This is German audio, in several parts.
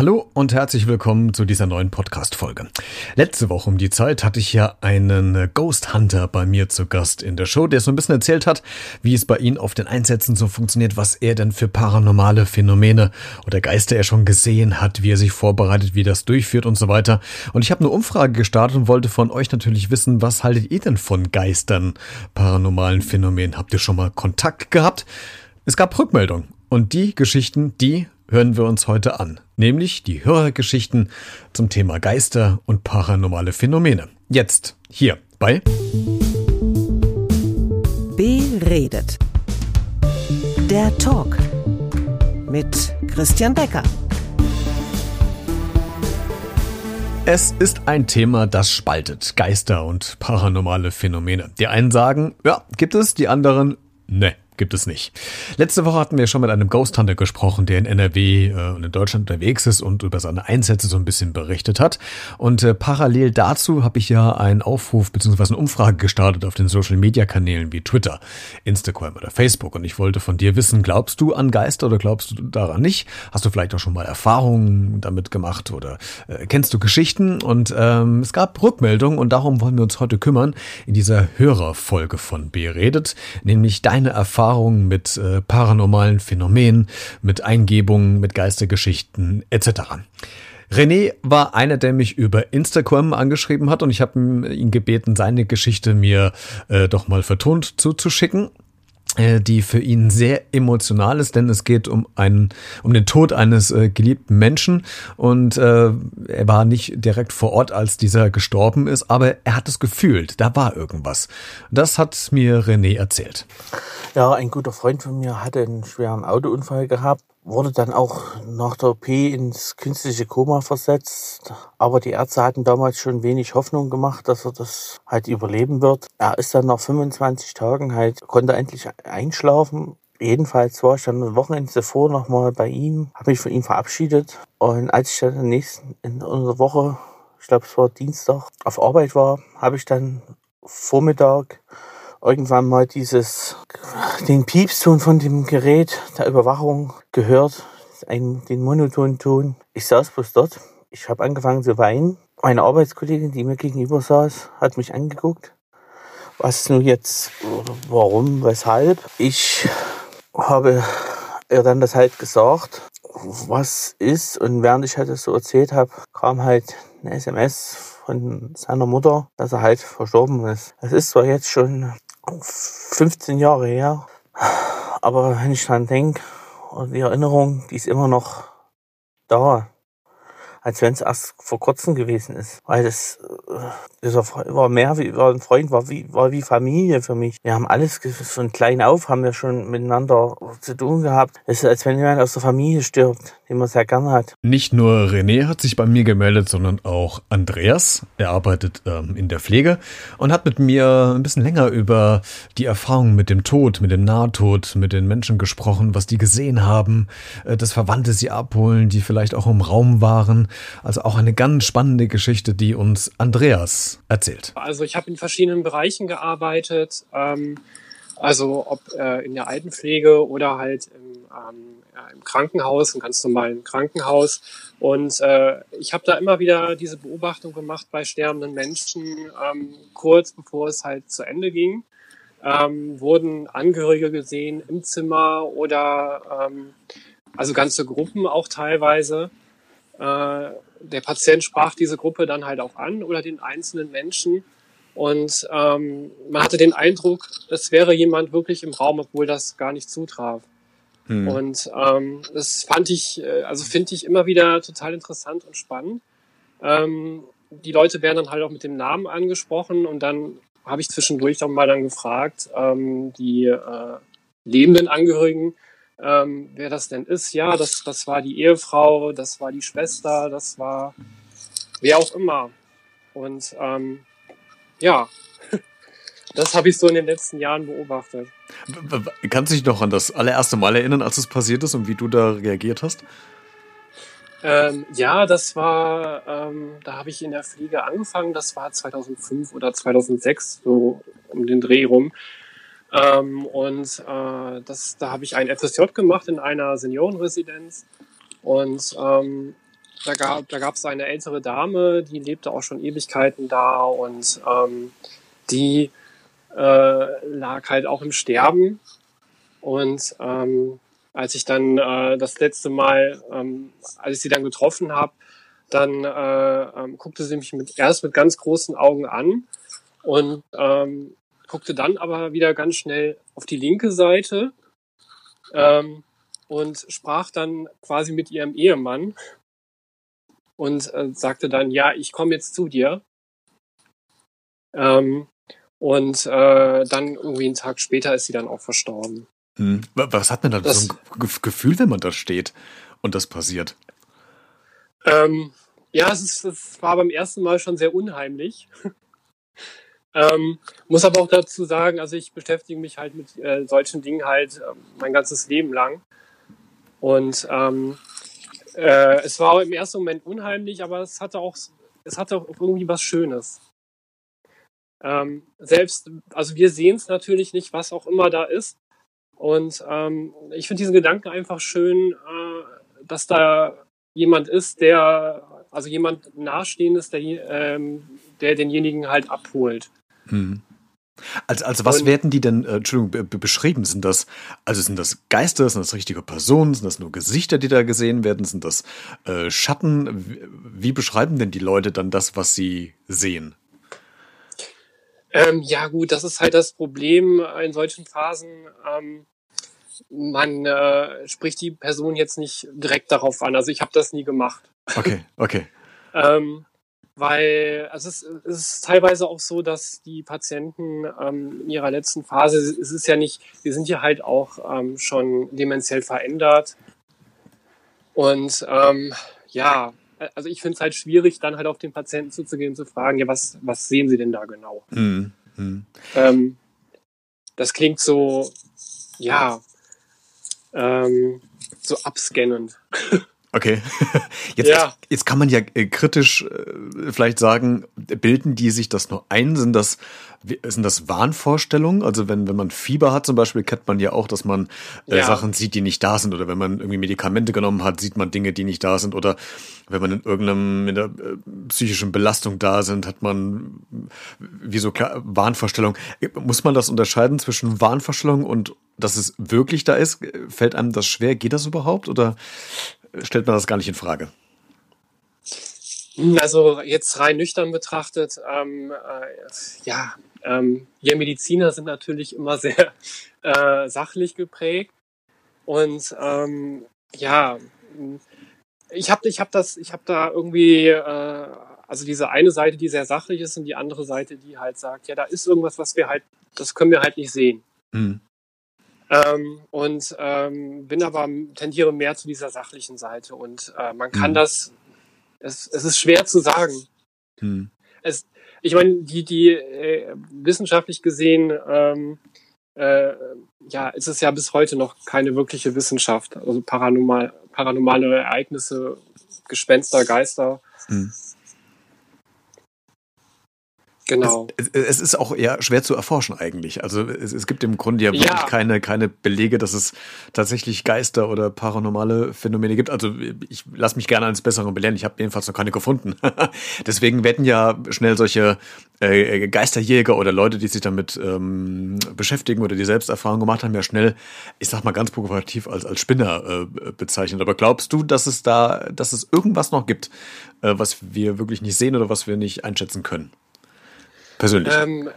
Hallo und herzlich willkommen zu dieser neuen Podcast-Folge. Letzte Woche um die Zeit hatte ich ja einen Ghost Hunter bei mir zu Gast in der Show, der so ein bisschen erzählt hat, wie es bei ihm auf den Einsätzen so funktioniert, was er denn für paranormale Phänomene oder Geister er schon gesehen hat, wie er sich vorbereitet, wie das durchführt und so weiter. Und ich habe eine Umfrage gestartet und wollte von euch natürlich wissen, was haltet ihr denn von Geistern, paranormalen Phänomenen? Habt ihr schon mal Kontakt gehabt? Es gab Rückmeldungen und die Geschichten, die hören wir uns heute an, nämlich die Hörergeschichten zum Thema Geister und paranormale Phänomene. Jetzt hier bei Beredet. Der Talk mit Christian Becker. Es ist ein Thema, das spaltet Geister und paranormale Phänomene. Die einen sagen, ja, gibt es, die anderen, ne gibt es nicht. Letzte Woche hatten wir schon mit einem Ghost Hunter gesprochen, der in NRW äh, und in Deutschland unterwegs ist und über seine Einsätze so ein bisschen berichtet hat. Und äh, parallel dazu habe ich ja einen Aufruf bzw. eine Umfrage gestartet auf den Social Media Kanälen wie Twitter, Instagram oder Facebook. Und ich wollte von dir wissen, glaubst du an Geister oder glaubst du daran nicht? Hast du vielleicht auch schon mal Erfahrungen damit gemacht oder äh, kennst du Geschichten? Und ähm, es gab Rückmeldungen und darum wollen wir uns heute kümmern in dieser Hörerfolge von Beredet, nämlich deine Erfahrungen Erfahrungen mit äh, paranormalen Phänomenen, mit Eingebungen, mit Geistergeschichten etc. René war einer, der mich über Instagram angeschrieben hat und ich habe ihn gebeten, seine Geschichte mir äh, doch mal vertont zuzuschicken. Äh, die für ihn sehr emotional ist, denn es geht um einen, um den Tod eines äh, geliebten Menschen und äh, er war nicht direkt vor Ort, als dieser gestorben ist, aber er hat es gefühlt, da war irgendwas. Das hat mir René erzählt. Ja, ein guter Freund von mir hatte einen schweren Autounfall gehabt wurde dann auch nach der OP ins künstliche Koma versetzt. Aber die Ärzte hatten damals schon wenig Hoffnung gemacht, dass er das halt überleben wird. Er ist dann nach 25 Tagen halt, konnte endlich einschlafen. Jedenfalls war ich dann ein Wochenende zuvor nochmal bei ihm, habe mich von ihm verabschiedet. Und als ich dann in, nächsten, in unserer Woche, ich glaube es war Dienstag, auf Arbeit war, habe ich dann Vormittag irgendwann mal dieses, den Piepston von dem Gerät der Überwachung gehört, einen, den monotonen Ton. Ich saß bloß dort. Ich habe angefangen zu weinen. Meine Arbeitskollegin, die mir gegenüber saß, hat mich angeguckt. Was nun jetzt, warum, weshalb? Ich habe ihr dann das halt gesagt, was ist. Und während ich halt das so erzählt habe, kam halt eine SMS von seiner Mutter, dass er halt verstorben ist. Es ist zwar jetzt schon 15 Jahre her. Aber wenn ich dran denke, die Erinnerung, die ist immer noch da als wenn es erst vor kurzem gewesen ist. Weil das, äh, dieser war mehr wie, war ein Freund, war wie, war wie Familie für mich. Wir haben alles von klein auf, haben wir schon miteinander zu tun gehabt. Es ist, als wenn jemand aus der Familie stirbt, den man sehr gerne hat. Nicht nur René hat sich bei mir gemeldet, sondern auch Andreas. Er arbeitet ähm, in der Pflege und hat mit mir ein bisschen länger über die Erfahrungen mit dem Tod, mit dem Nahtod, mit den Menschen gesprochen, was die gesehen haben, äh, das Verwandte sie abholen, die vielleicht auch im Raum waren. Also auch eine ganz spannende Geschichte, die uns Andreas erzählt. Also ich habe in verschiedenen Bereichen gearbeitet, ähm, also ob äh, in der Altenpflege oder halt im, ähm, ja, im Krankenhaus, im ganz normalen Krankenhaus. Und äh, ich habe da immer wieder diese Beobachtung gemacht bei sterbenden Menschen, ähm, kurz bevor es halt zu Ende ging. Ähm, wurden Angehörige gesehen im Zimmer oder ähm, also ganze Gruppen auch teilweise. Äh, der Patient sprach diese Gruppe dann halt auch an oder den einzelnen Menschen. Und ähm, man hatte den Eindruck, es wäre jemand wirklich im Raum, obwohl das gar nicht zutraf. Hm. Und ähm, das fand ich, äh, also finde ich immer wieder total interessant und spannend. Ähm, die Leute werden dann halt auch mit dem Namen angesprochen und dann habe ich zwischendurch auch mal dann gefragt, ähm, die äh, lebenden Angehörigen, ähm, wer das denn ist. Ja, das, das war die Ehefrau, das war die Schwester, das war wer auch immer. Und ähm, ja, das habe ich so in den letzten Jahren beobachtet. Kannst du dich noch an das allererste Mal erinnern, als es passiert ist und wie du da reagiert hast? Ähm, ja, das war, ähm, da habe ich in der Pflege angefangen. Das war 2005 oder 2006 so um den Dreh rum. Ähm, und äh, das, da habe ich ein FSJ gemacht in einer Seniorenresidenz. Und ähm, da gab da gab's eine ältere Dame, die lebte auch schon Ewigkeiten da und ähm, die äh, lag halt auch im Sterben. Und ähm, als ich dann äh, das letzte Mal, ähm, als ich sie dann getroffen habe, dann äh, ähm, guckte sie mich mit, erst mit ganz großen Augen an und ähm, guckte dann aber wieder ganz schnell auf die linke Seite ähm, und sprach dann quasi mit ihrem Ehemann und äh, sagte dann, ja, ich komme jetzt zu dir. Ähm, und äh, dann irgendwie einen Tag später ist sie dann auch verstorben. Hm. Was hat man da das, so ein Gefühl, wenn man da steht und das passiert? Ähm, ja, es, ist, es war beim ersten Mal schon sehr unheimlich. Ähm, muss aber auch dazu sagen, also ich beschäftige mich halt mit äh, solchen Dingen halt äh, mein ganzes Leben lang. Und ähm, äh, es war im ersten Moment unheimlich, aber es hatte auch, es hatte auch irgendwie was Schönes. Ähm, selbst, also wir sehen es natürlich nicht, was auch immer da ist. Und ähm, ich finde diesen Gedanken einfach schön, äh, dass da jemand ist, der, also jemand Nahestehendes, der, ähm, der denjenigen halt abholt. Hm. Also, also was und, werden die denn, äh, Entschuldigung, beschrieben? Sind das, also sind das Geister, sind das richtige Personen, sind das nur Gesichter, die da gesehen werden, sind das äh, Schatten? Wie, wie beschreiben denn die Leute dann das, was sie sehen? Ähm, ja gut, das ist halt das Problem in solchen Phasen. Ähm, man äh, spricht die Person jetzt nicht direkt darauf an. Also ich habe das nie gemacht. Okay, okay. ähm, weil also es, ist, es ist teilweise auch so, dass die Patienten ähm, in ihrer letzten Phase, es ist ja nicht, wir sind ja halt auch ähm, schon dementiell verändert. Und ähm, ja, also ich finde es halt schwierig, dann halt auf den Patienten zuzugehen und zu fragen, ja, was, was sehen Sie denn da genau? Mhm. Mhm. Ähm, das klingt so, ja, ähm, so abscannend. Okay. Jetzt, ja. jetzt kann man ja äh, kritisch äh, vielleicht sagen, bilden die sich das nur ein? Sind das, sind das Wahnvorstellungen? Also wenn, wenn man Fieber hat zum Beispiel, kennt man ja auch, dass man äh, ja. Sachen sieht, die nicht da sind. Oder wenn man irgendwie Medikamente genommen hat, sieht man Dinge, die nicht da sind. Oder wenn man in irgendeinem in der psychischen Belastung da sind, hat man wie so klar, Wahnvorstellungen. Muss man das unterscheiden zwischen Wahnvorstellungen und dass es wirklich da ist? Fällt einem das schwer? Geht das überhaupt? Oder stellt man das gar nicht in Frage. Also jetzt rein nüchtern betrachtet, ähm, äh, ja, ähm, wir Mediziner sind natürlich immer sehr äh, sachlich geprägt und ähm, ja, ich habe ich hab das, ich habe da irgendwie, äh, also diese eine Seite, die sehr sachlich ist und die andere Seite, die halt sagt, ja, da ist irgendwas, was wir halt, das können wir halt nicht sehen. Hm. Ähm, und ähm, bin aber tendiere mehr zu dieser sachlichen Seite. Und äh, man kann mhm. das, es, es ist schwer zu sagen. Mhm. Es, ich meine, die, die äh, wissenschaftlich gesehen, ähm, äh, ja, ist es ja bis heute noch keine wirkliche Wissenschaft. Also paranormal, paranormale Ereignisse, Gespenster, Geister. Mhm. Genau. Es, es, ist auch eher schwer zu erforschen eigentlich. Also es, es gibt im Grunde ja wirklich ja. keine, keine Belege, dass es tatsächlich Geister oder paranormale Phänomene gibt. Also ich lasse mich gerne eines Besseren belehren. Ich habe jedenfalls noch keine gefunden. Deswegen werden ja schnell solche äh, Geisterjäger oder Leute, die sich damit ähm, beschäftigen oder die Selbsterfahrung gemacht haben, ja schnell, ich sag mal ganz provokativ, als, als Spinner äh, bezeichnet. Aber glaubst du, dass es da, dass es irgendwas noch gibt, äh, was wir wirklich nicht sehen oder was wir nicht einschätzen können? Persönlich. Ähm,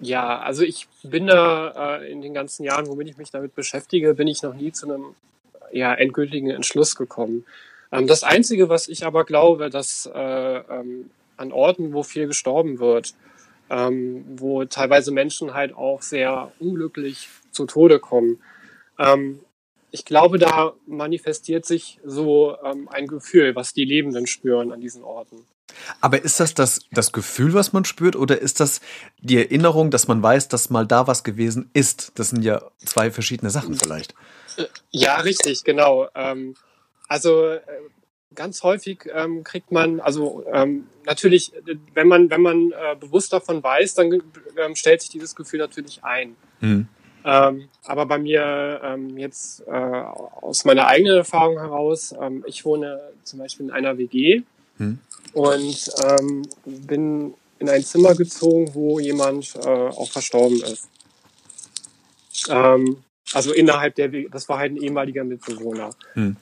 ja, also ich bin da äh, in den ganzen Jahren, womit ich mich damit beschäftige, bin ich noch nie zu einem ja, endgültigen Entschluss gekommen. Ähm, das Einzige, was ich aber glaube, dass äh, ähm, an Orten, wo viel gestorben wird, ähm, wo teilweise Menschen halt auch sehr unglücklich zu Tode kommen, ähm, ich glaube, da manifestiert sich so ähm, ein Gefühl, was die Lebenden spüren an diesen Orten. Aber ist das, das das Gefühl, was man spürt, oder ist das die Erinnerung, dass man weiß, dass mal da was gewesen ist? Das sind ja zwei verschiedene Sachen vielleicht. Äh, ja, richtig, genau. Ähm, also äh, ganz häufig ähm, kriegt man, also ähm, natürlich, wenn man wenn man äh, bewusst davon weiß, dann stellt sich dieses Gefühl natürlich ein. Hm. Ähm, aber bei mir ähm, jetzt äh, aus meiner eigenen Erfahrung heraus, ähm, ich wohne zum Beispiel in einer WG hm. Und ähm, bin in ein Zimmer gezogen, wo jemand äh, auch verstorben ist. Ähm, also innerhalb der, das war halt ein ehemaliger Mitbewohner. Hm.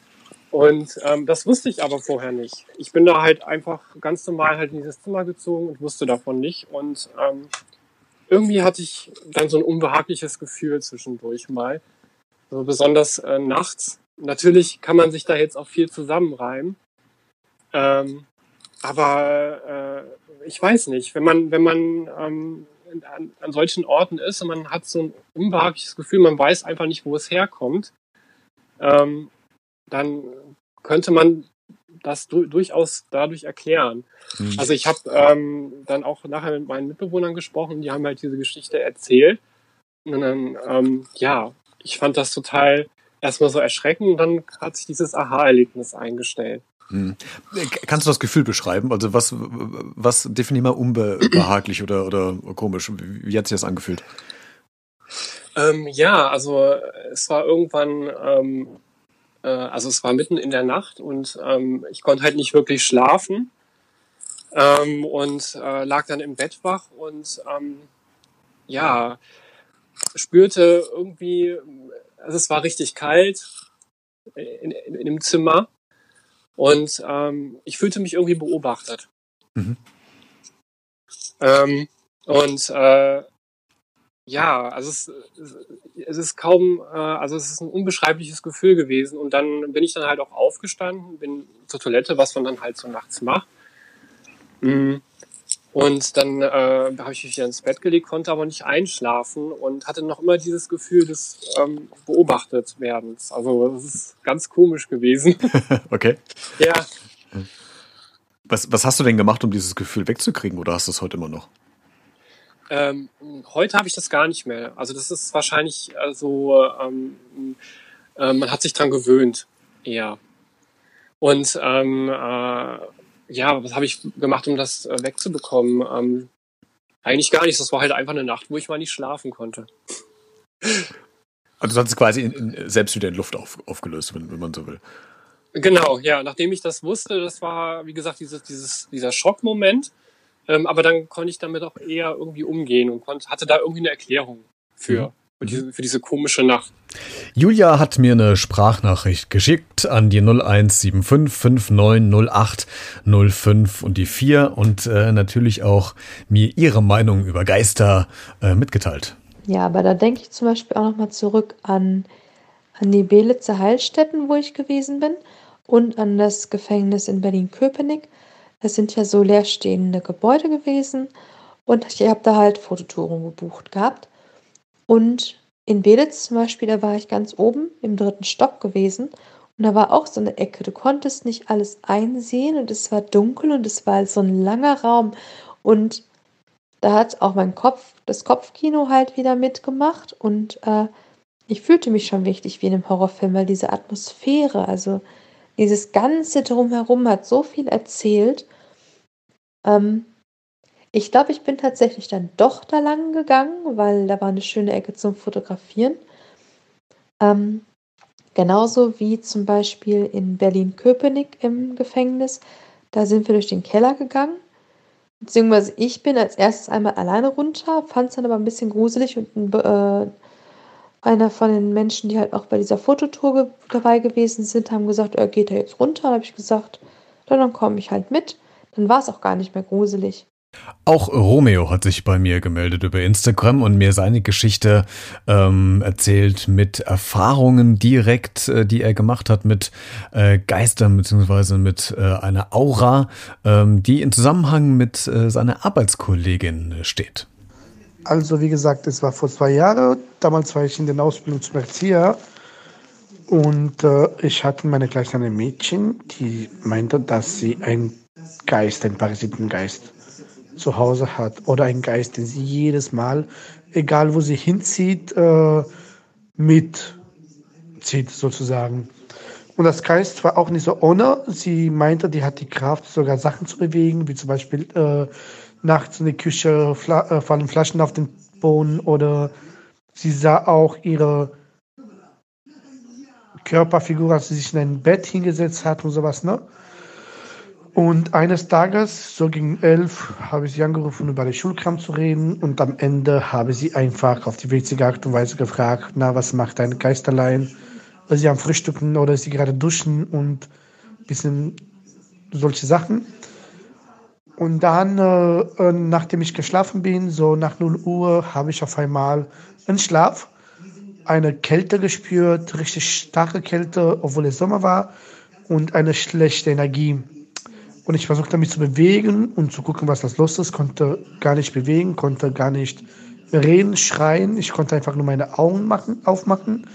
Und ähm, das wusste ich aber vorher nicht. Ich bin da halt einfach ganz normal halt in dieses Zimmer gezogen und wusste davon nicht. Und ähm, irgendwie hatte ich dann so ein unbehagliches Gefühl zwischendurch mal. So besonders äh, nachts. Natürlich kann man sich da jetzt auch viel zusammenreimen. Ähm, aber äh, ich weiß nicht, wenn man, wenn man ähm, an, an solchen Orten ist und man hat so ein unbehagliches Gefühl, man weiß einfach nicht, wo es herkommt, ähm, dann könnte man das du durchaus dadurch erklären. Mhm. Also ich habe ähm, dann auch nachher mit meinen Mitbewohnern gesprochen, die haben halt diese Geschichte erzählt. Und dann, ähm, ja, ich fand das total erstmal so erschreckend und dann hat sich dieses Aha-Erlebnis eingestellt. Hm. Kannst du das Gefühl beschreiben? Also was, was definiert mal unbehaglich oder, oder komisch? Wie hat sich das angefühlt? Ähm, ja, also es war irgendwann ähm, äh, also es war mitten in der Nacht und ähm, ich konnte halt nicht wirklich schlafen ähm, und äh, lag dann im Bett wach und ähm, ja, spürte irgendwie, also es war richtig kalt in, in, in dem Zimmer und ähm, ich fühlte mich irgendwie beobachtet. Mhm. Ähm, und äh, ja, also es, es ist kaum, äh, also es ist ein unbeschreibliches Gefühl gewesen. Und dann bin ich dann halt auch aufgestanden, bin zur Toilette, was man dann halt so nachts macht. Mm. Und dann äh, habe ich mich wieder ins Bett gelegt, konnte aber nicht einschlafen und hatte noch immer dieses Gefühl des ähm, beobachtet werdens. Also das ist ganz komisch gewesen. okay. Ja. Was, was hast du denn gemacht, um dieses Gefühl wegzukriegen oder hast du es heute immer noch? Ähm, heute habe ich das gar nicht mehr. Also das ist wahrscheinlich also ähm, äh, man hat sich dran gewöhnt eher. Und ähm, äh, ja, was habe ich gemacht, um das äh, wegzubekommen? Ähm, eigentlich gar nichts. Das war halt einfach eine Nacht, wo ich mal nicht schlafen konnte. Also du hast es quasi in, in, selbst wieder in Luft auf, aufgelöst, wenn, wenn, man so will. Genau, ja. Nachdem ich das wusste, das war, wie gesagt, dieses, dieses, dieser Schockmoment. Ähm, aber dann konnte ich damit auch eher irgendwie umgehen und konnte, hatte da irgendwie eine Erklärung für. Mhm. Für diese, für diese komische Nacht. Julia hat mir eine Sprachnachricht geschickt an die 0175 5908 05 und die 4 und äh, natürlich auch mir ihre Meinung über Geister äh, mitgeteilt. Ja, aber da denke ich zum Beispiel auch nochmal zurück an, an die Belitzer Heilstätten, wo ich gewesen bin und an das Gefängnis in Berlin-Köpenick. Es sind ja so leerstehende Gebäude gewesen und ich habe da halt Fototouren gebucht gehabt. Und in Belitz zum Beispiel, da war ich ganz oben im dritten Stock gewesen und da war auch so eine Ecke. Du konntest nicht alles einsehen und es war dunkel und es war so ein langer Raum und da hat auch mein Kopf, das Kopfkino halt wieder mitgemacht und äh, ich fühlte mich schon wirklich wie in einem Horrorfilm, weil diese Atmosphäre, also dieses ganze Drumherum hat so viel erzählt. Ähm, ich glaube, ich bin tatsächlich dann doch da lang gegangen, weil da war eine schöne Ecke zum Fotografieren. Ähm, genauso wie zum Beispiel in Berlin-Köpenick im Gefängnis. Da sind wir durch den Keller gegangen. Beziehungsweise ich bin als erstes einmal alleine runter, fand es dann aber ein bisschen gruselig und äh, einer von den Menschen, die halt auch bei dieser Fototour dabei gewesen sind, haben gesagt, er geht da jetzt runter. Dann habe ich gesagt, dann komme ich halt mit. Dann war es auch gar nicht mehr gruselig. Auch Romeo hat sich bei mir gemeldet über Instagram und mir seine Geschichte ähm, erzählt mit Erfahrungen direkt, äh, die er gemacht hat mit äh, Geistern beziehungsweise mit äh, einer Aura, ähm, die in Zusammenhang mit äh, seiner Arbeitskollegin steht. Also wie gesagt, es war vor zwei Jahren. Damals war ich in der Ausbildung zum Erzieher und äh, ich hatte meine kleine Mädchen, die meinte, dass sie ein Geist, ein Parasitengeist zu Hause hat oder ein Geist, den sie jedes Mal, egal wo sie hinzieht, äh, mitzieht sozusagen. Und das Geist war auch nicht so ohne. Sie meinte, die hat die Kraft, sogar Sachen zu bewegen, wie zum Beispiel äh, nachts in der Küche fla äh, fallen Flaschen auf den Boden oder Sie sah auch ihre Körperfigur, als sie sich in ein Bett hingesetzt hat und sowas, ne? Und eines Tages, so gegen elf, habe ich sie angerufen, über den Schulkram zu reden. Und am Ende habe sie einfach auf die witzige Art und Weise gefragt, na, was macht dein Geisterlein? Ist sie am Frühstücken oder ist sie gerade duschen und ein bisschen solche Sachen. Und dann, äh, äh nachdem ich geschlafen bin, so nach 0 Uhr, habe ich auf einmal einen Schlaf, eine Kälte gespürt, richtig starke Kälte, obwohl es Sommer war, und eine schlechte Energie. Und ich versuchte mich zu bewegen und zu gucken, was das los ist. Konnte gar nicht bewegen, konnte gar nicht reden, schreien. Ich konnte einfach nur meine Augen machen, aufmachen.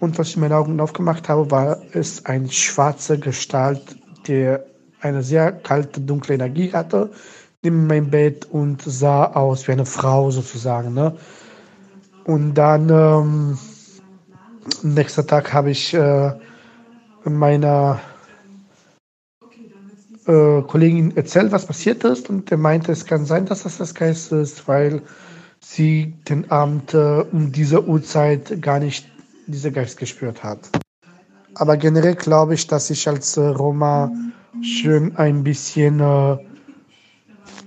Und was ich meine Augen aufgemacht habe, war es ein schwarzer Gestalt, der eine sehr kalte, dunkle Energie hatte, neben meinem Bett und sah aus wie eine Frau sozusagen. Ne? Und dann, ähm, nächster Tag habe ich äh, meiner äh, Kollegin erzählt, was passiert ist, und er meinte, es kann sein, dass das das Geist ist, weil sie den Abend äh, um diese Uhrzeit gar nicht diese Geist gespürt hat. Aber generell glaube ich, dass ich als äh, Roma schön ein bisschen äh,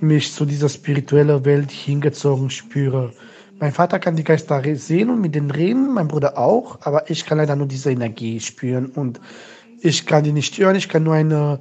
mich zu dieser spirituellen Welt hingezogen spüre. Mein Vater kann die Geister sehen und mit denen reden, mein Bruder auch, aber ich kann leider nur diese Energie spüren und ich kann die nicht hören, ich kann nur eine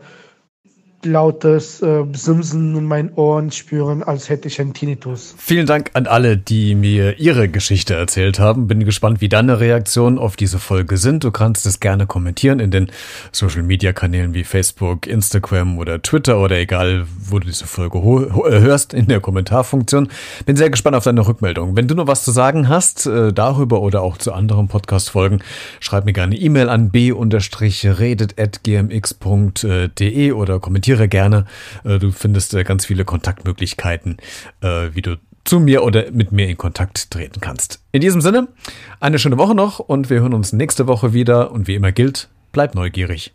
lautes äh, Simsen in meinen Ohren spüren, als hätte ich einen Tinnitus. Vielen Dank an alle, die mir ihre Geschichte erzählt haben. Bin gespannt, wie deine Reaktionen auf diese Folge sind. Du kannst es gerne kommentieren in den Social Media Kanälen wie Facebook, Instagram oder Twitter oder egal, wo du diese Folge äh, hörst, in der Kommentarfunktion. Bin sehr gespannt auf deine Rückmeldung. Wenn du noch was zu sagen hast, äh, darüber oder auch zu anderen Podcast-Folgen, schreib mir gerne E-Mail an b-redet.gmx.de oder kommentiere kommentiere gerne. Äh, du findest äh, ganz viele Kontaktmöglichkeiten, äh, wie du zu mir oder mit mir in Kontakt treten kannst. In diesem Sinne, eine schöne Woche noch und wir hören uns nächste Woche wieder und wie immer gilt, bleib neugierig.